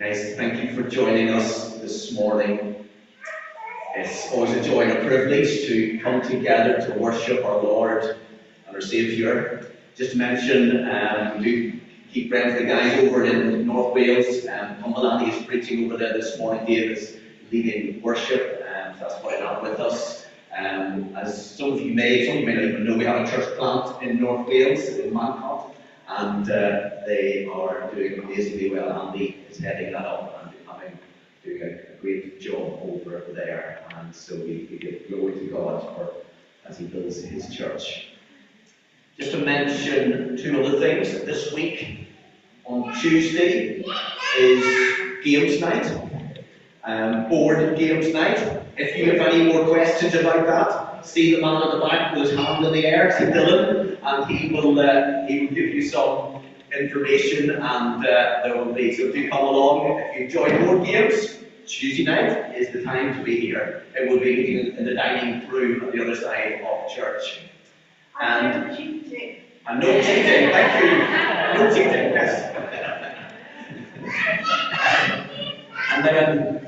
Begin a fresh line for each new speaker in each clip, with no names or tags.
Guys, thank you for joining us this morning. It's always a joy and a privilege to come together to worship our Lord and our Saviour. Just to mention, um, do keep for the guys over in North Wales. Um, Cumberland is preaching over there this morning. Dave is leading worship, and that's why not with us. Um, as some of you may, some of you may not even know, we have a church plant in North Wales, in Mancot, and uh, they are doing amazingly well. Andy is heading that up and having doing a, a great job over there. And so we, we give glory to God for as He builds His church. Just to mention two other things. This week, on Tuesday, is games night, um, board games night. If you have any more questions about that, see the man at the back with his hand in the air, see Dylan, and he will uh, he will give you some information and uh, there will be so do come along. If you enjoy board games, Tuesday night is the time to be here. It will be in the dining room on the other side of the church. And, and no cheating, thank you. No cheating, yes. and then,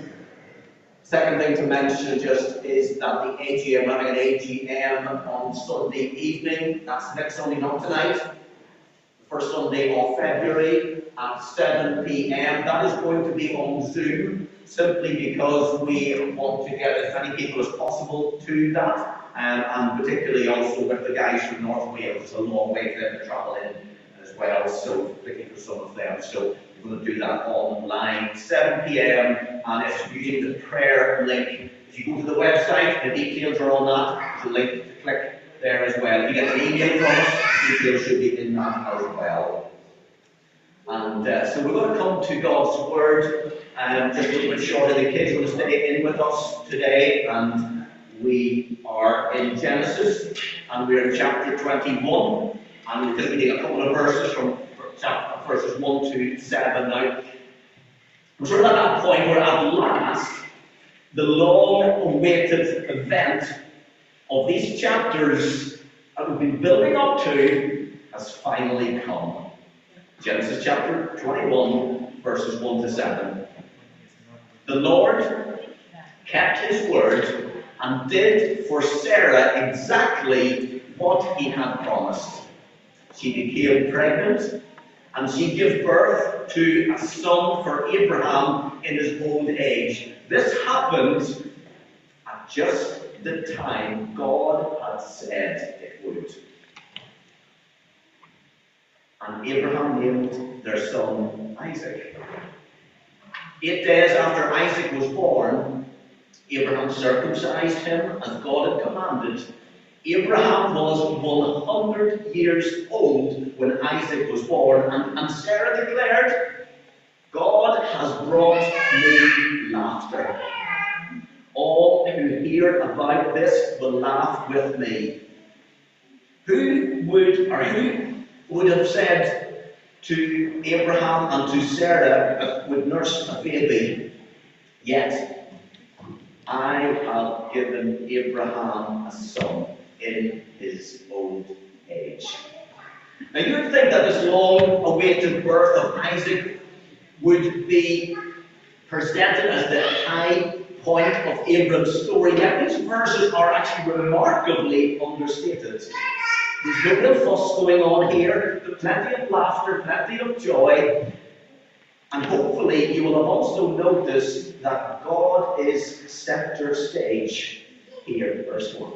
second thing to mention just is that the AGM, having an AGM on Sunday evening, that's next Sunday, not tonight, first Sunday of February at 7 p.m. That is going to be on Zoom, simply because we want to get as many people as possible to that, um, and particularly also with the guys from North Wales. It's a long way for them to travel in as well, so looking for some of them. So we're going to do that online, 7 p.m., and it's using the prayer link. If you go to the website, the details are on that. There's a link to click there as well. If you get an email from us, details should be in that as well. And uh, so we're going to come to God's Word, um, just a little bit shorter. The kids going to stay in with us today, and we are in Genesis, and we're in chapter 21, and we're just reading a couple of verses from verses 1 to 7 now. We're sort of at that point where at last, the long-awaited event of these chapters that we've been building up to has finally come. Genesis chapter 21, verses 1 to 7. The Lord kept his word and did for Sarah exactly what he had promised. She became pregnant and she gave birth to a son for Abraham in his old age. This happened at just the time God had said it would. And Abraham named their son Isaac. Eight days after Isaac was born, Abraham circumcised him as God had commanded. Abraham was 100 years old when Isaac was born, and, and Sarah declared, God has brought me laughter. All who hear about this will laugh with me. Who would, or who would have said to Abraham and to Sarah uh, would nurse a baby, yet I have given Abraham a son in his old age. Now you would think that this long-awaited birth of Isaac would be presented as the high point of Abram's story, yet these verses are actually remarkably understated. There's no real fuss going on here, but plenty of laughter, plenty of joy, and hopefully you will have also noticed that God is center stage here, in verse 1.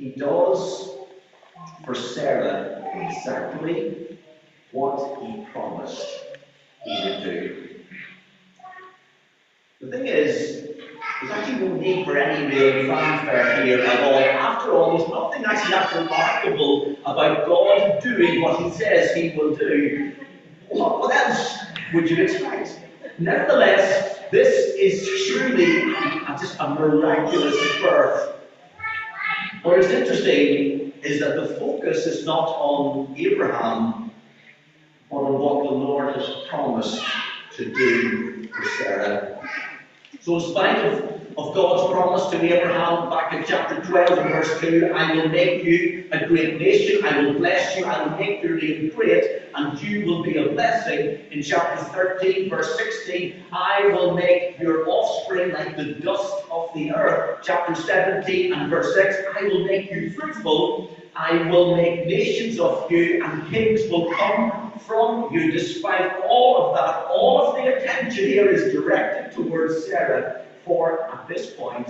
He does for Sarah exactly what he promised he would do. The thing is, there's actually no need for any real fanfare here at all. After all, there's nothing actually that remarkable about God doing what he says he will do. What, what else would you expect? Nevertheless, this is truly just a miraculous birth. What is interesting is that the focus is not on Abraham, but on what the Lord has promised to do for Sarah. So, in spite of of God's promise to Abraham back in chapter 12 and verse 2 I will make you a great nation, I will bless you, I will make your name great, and you will be a blessing. In chapter 13, verse 16, I will make your offspring like the dust of the earth. Chapter 17 and verse 6, I will make you fruitful. I will make nations of you, and kings will come from you. Despite all of that, all of the attention here is directed towards Sarah. For this point,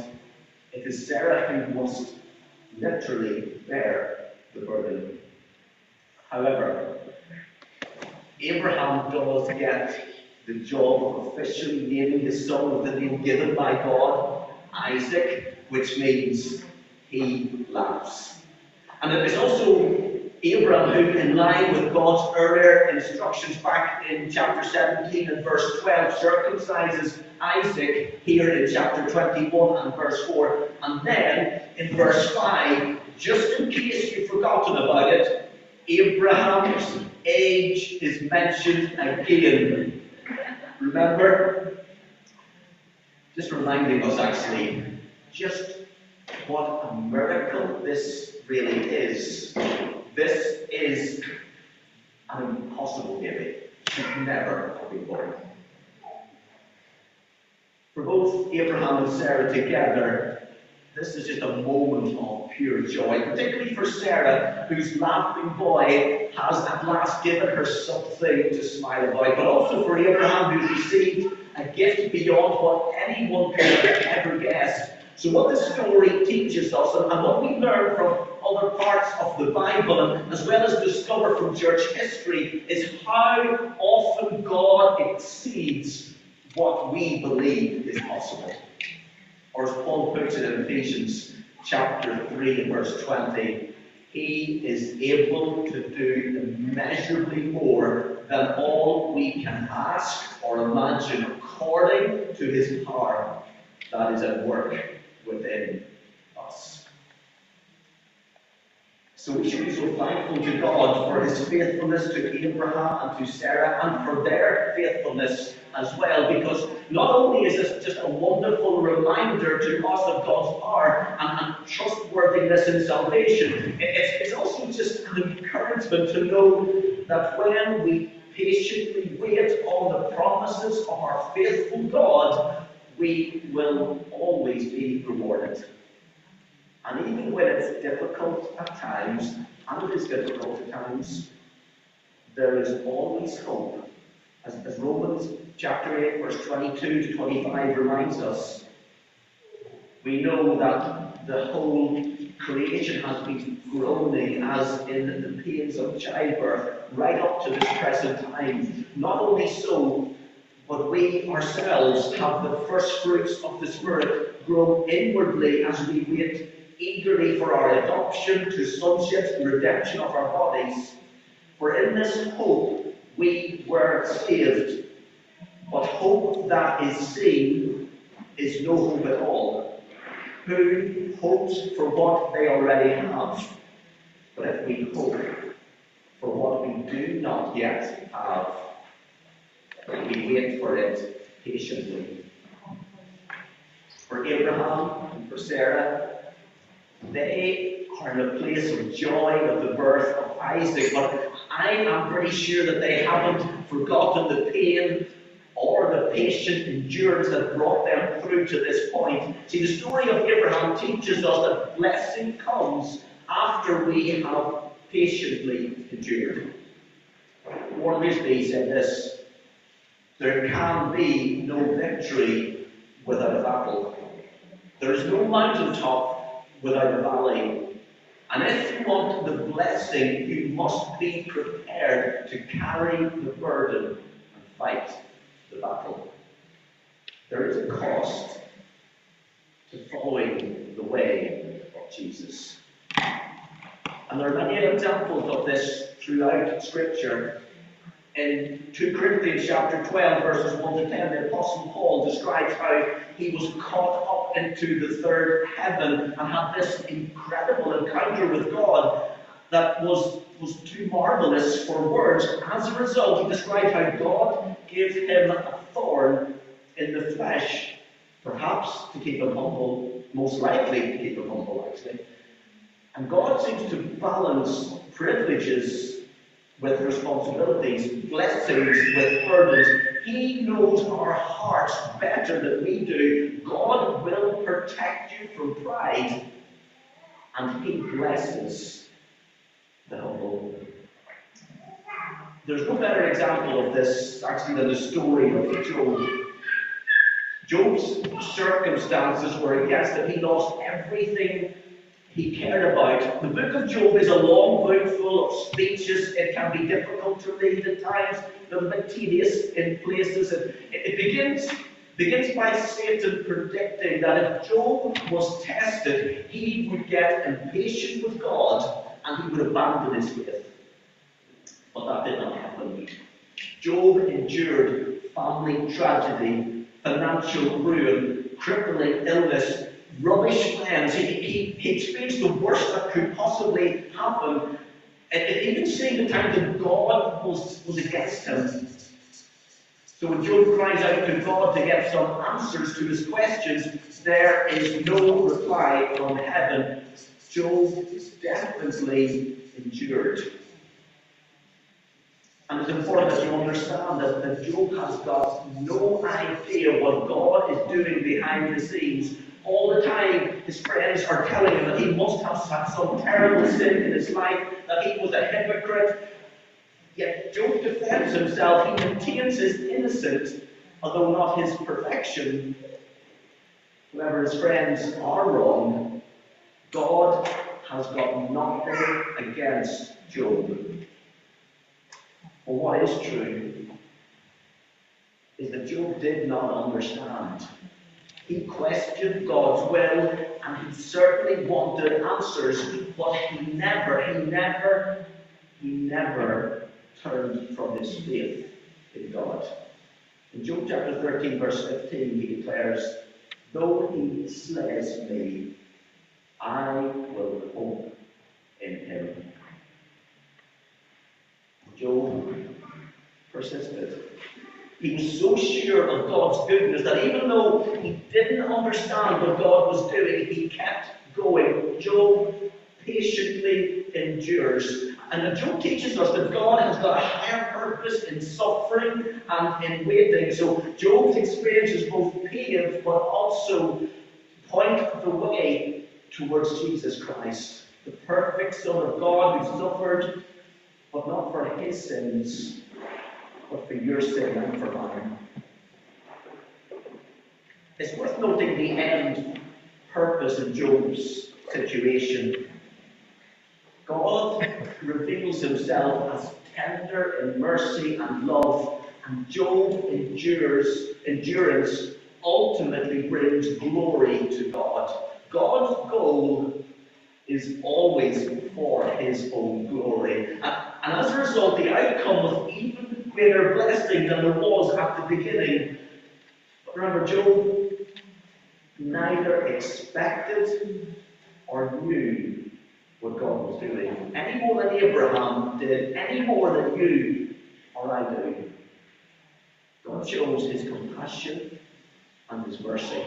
it is Sarah who must literally bear the burden. However, Abraham does get the job of officially naming his son with the name given by God, Isaac, which means he laughs. And it is also Abraham who, in line with God's earlier instructions back in chapter 17 and verse 12, circumcises Isaac here in chapter 21 and verse 4. And then in verse 5, just in case you've forgotten about it, Abraham's age is mentioned again. Remember? Just reminding us actually just what a miracle this really is. This is an impossible baby. Should never have been born. For both Abraham and Sarah together, this is just a moment of pure joy, particularly for Sarah, whose laughing boy has at last given her something to smile about, but also for Abraham, who's received a gift beyond what anyone could ever guessed. So, what this story teaches us, and what we learn from other parts of the Bible, as well as discover from church history, is how often God exceeds what we believe is possible. Or as Paul puts it in Ephesians chapter 3 and verse 20, he is able to do immeasurably more than all we can ask or imagine according to his power that is at work within us. So we should be so thankful to God for his faithfulness to Abraham and to Sarah and for their faithfulness as well, because not only is this just a wonderful reminder to us of God's power and, and trustworthiness in salvation, it's, it's also just an encouragement to know that when we patiently wait on the promises of our faithful God, we will always be rewarded. And even when it's difficult at times, and it is difficult at times, there is always hope. As, as Romans chapter 8, verse 22 to 25 reminds us, we know that the whole creation has been groaning as in the pains of childbirth right up to this present time. Not only so, but we ourselves have the first fruits of the Spirit grow inwardly as we wait eagerly for our adoption to sonship, the redemption of our bodies. For in this hope we were saved. But hope that is seen is no hope at all. Who hopes for what they already have? But if we hope for what we do not yet have, we wait for it patiently. For Abraham and for Sarah, they are in a place of joy of the birth of Isaac, but I am pretty sure that they haven't forgotten the pain or the patient endurance that brought them through to this point. See, the story of Abraham teaches us that blessing comes after we have patiently endured. Warren said this there can be no victory without a battle. There is no mountaintop without a valley. And if you want the blessing, you must be prepared to carry the burden and fight the battle. There is a cost to following the way of Jesus. And there are many examples of this throughout Scripture. In 2 Corinthians chapter 12, verses 1 to 10, the Apostle Paul describes how he was caught up into the third heaven and had this incredible encounter with God that was, was too marvelous for words. As a result, he described how God gave him a thorn in the flesh, perhaps to keep him humble, most likely to keep him humble, actually. And God seems to balance privileges with responsibilities, blessings with burdens. He knows our hearts better than we do. God will protect you from pride, and He blesses the humble. There's no better example of this actually than the story of Job. Job's circumstances were against him. He lost everything he cared about. The book of Job is a long book full of speeches. It can be difficult to read at times, a bit tedious in places. It, it begins, begins by Satan predicting that if Job was tested, he would get impatient with God and he would abandon his faith. But that did not happen. Job endured family tragedy, financial ruin, crippling illness, rubbish plans. He, he, he experienced the worst that could possibly happen. And, even seeing the time that God was, was against him. So when Job cries out to God to get some answers to his questions, there is no reply from heaven. Job is definitely endured. And it's important that you understand that, that Job has got no idea what God is doing behind the scenes. All the time, his friends are telling him that he must have had some terrible sin in his life, that he was a hypocrite. Yet Job defends himself. He maintains his innocence, although not his perfection. Whoever his friends are wrong, God has got nothing against Job. But what is true is that Job did not understand. He questioned God's will and he certainly wanted answers, but he never, he never, he never turned from his faith in God. In Job chapter 13, verse 15, he declares, Though he slays me, I will hope in him. Job persisted. He was so sure of God's goodness that even though he didn't understand what God was doing, he kept going. Job patiently endures. And Job teaches us that God has got a higher purpose in suffering and in waiting. So Job's experiences both pave but also point the way towards Jesus Christ, the perfect Son of God who suffered but not for his sins, but for your sin and for mine. It's worth noting the end purpose of Job's situation. God reveals himself as tender in mercy and love, and Job endures endurance ultimately brings glory to God. God's goal is always for his own glory. And, and as a result, the outcome was even greater blessing than there was at the beginning. But remember, Job neither expected or knew what God was doing. Any more than Abraham did, any more than you or I do. God shows his compassion and his mercy.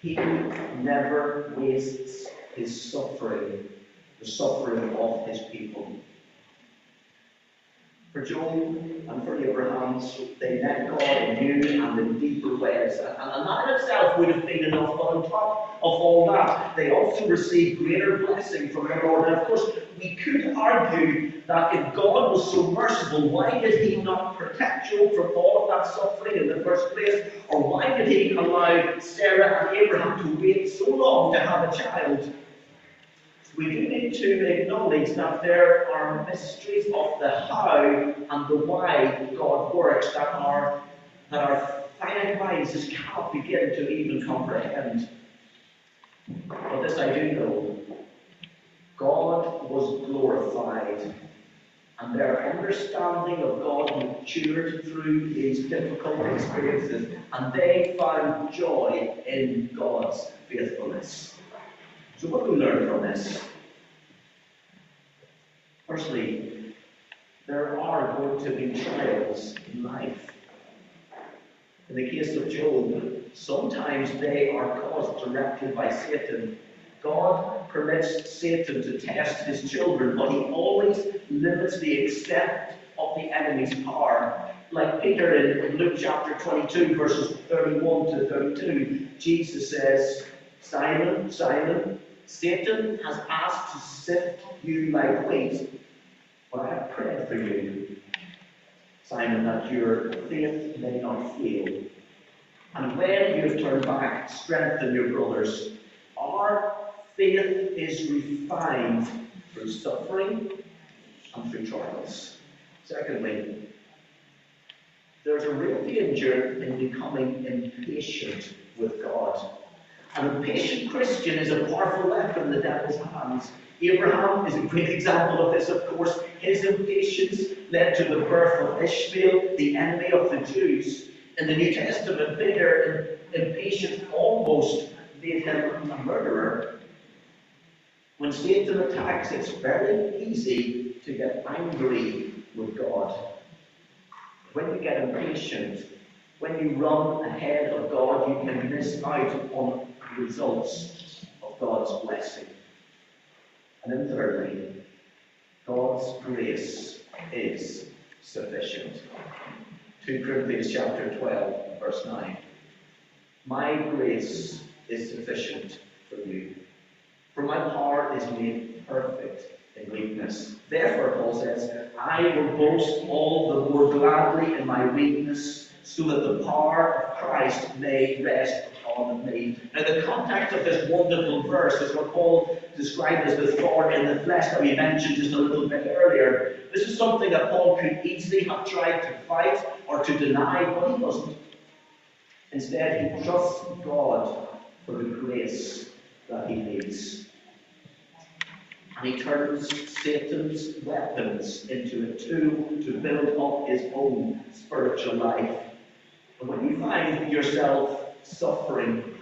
He never wastes his suffering, the suffering of his people. For Job and for Abraham, they met God in new and in deeper ways. And, and that in itself would have been enough, but on top of all that, they also received greater blessing from the Lord. And of course, we could argue that if God was so merciful, why did he not protect Job from all of that suffering in the first place? Or why did he allow Sarah and Abraham to wait so long to have a child? We do need to acknowledge that there are mysteries of the how and the why God works that are that our finite minds just cannot begin to even comprehend. But this I do know. God was glorified, and their understanding of God matured through these difficult experiences, and they found joy in God's faithfulness. So what do we learn from this? Firstly, there are going to be trials in life. In the case of Job, Sometimes they are caused directly by Satan. God permits Satan to test his children, but he always limits the extent of the enemy's power. Like Peter in Luke chapter 22, verses 31 to 32, Jesus says, Simon, Simon, Satan has asked to sift you like wheat, but I prayed for you, Simon, that your faith may not fail. And when you have turned back, strengthen your brothers. Our faith is refined through suffering and through trials. Secondly, there's a real danger in becoming impatient with God. An impatient Christian is a powerful weapon in the devil's hands. Abraham is a great example of this, of course. His impatience led to the birth of Ishmael, the enemy of the Jews. In the New Testament, bitter and impatient almost made him a murderer. When Satan attacks, it's very easy to get angry with God. When you get impatient, when you run ahead of God, you can miss out on results of God's blessing. And then thirdly, God's grace is sufficient. 2 Corinthians chapter 12, verse 9. My grace is sufficient for you. For my power is made perfect in weakness. Therefore, Paul says, I will boast all the more gladly in my weakness, so that the power of Christ may rest me. Now, the context of this wonderful verse is what Paul described as the thorn in the flesh that we mentioned just a little bit earlier. This is something that Paul could easily have tried to fight or to deny, but he doesn't. Instead, he trusts God for the grace that he needs. And he turns Satan's weapons into a tool to build up his own spiritual life. And when you find yourself suffering,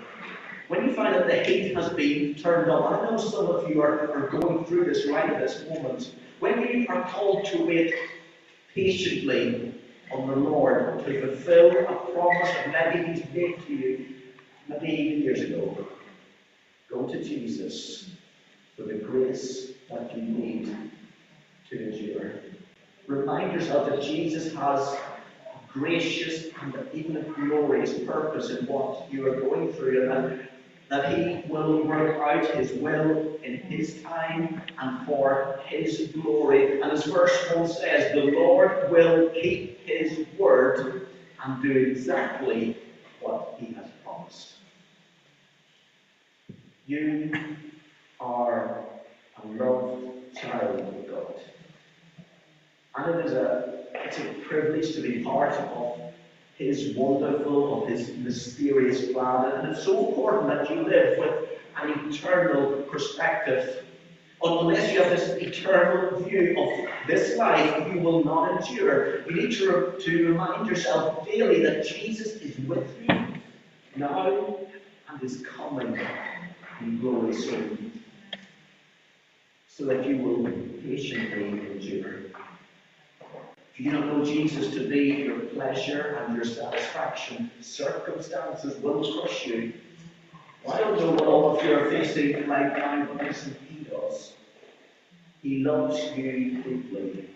when you find that the heat has been turned up, I know some of you are, are going through this right at this moment, when you are called to wait patiently on the Lord to fulfill a promise that maybe He's made to you, maybe even years ago, go to Jesus for the grace that you need to endure. Remind yourself that Jesus has gracious and even glorious purpose in what you are going through, and that, that He will work out His will in His time and for His glory. And as verse 1 says, the Lord will keep His word and do exactly what He has promised. You are a loved child of God. And it is a, it's a privilege to be part of His wonderful, of His mysterious plan. And it's so important that you live with an eternal perspective. Unless you have this eternal view of this life, you will not endure. You need to, to remind yourself daily that Jesus is with you now and is coming in glory soon so that you will patiently endure. If you don't know Jesus to be your pleasure and your satisfaction, circumstances will crush you. I don't know what all of you are facing right now, but listen, He does. He loves you deeply.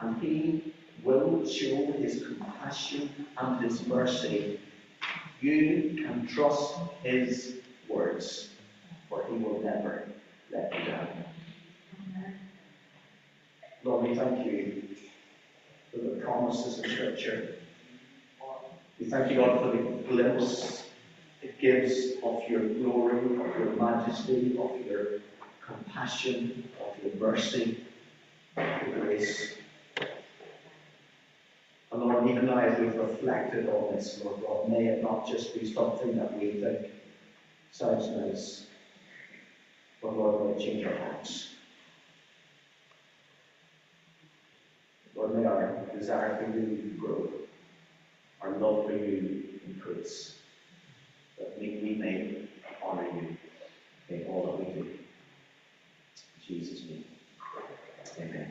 And He will show His compassion and His mercy. You can trust His words, for He will never let you down. Lord, we thank you for the promises of Scripture. We thank you, God, for the glimpse it gives of your glory, of your majesty, of your compassion, of your mercy, your grace. And Lord, even now as we've reflected on this, Lord God, may it not just be something that we think sounds nice, but Lord, may it change our hearts. Lord, may our is our to grow, our love for you increase. That we, we may honor you in all that we do. In Jesus' name. Amen.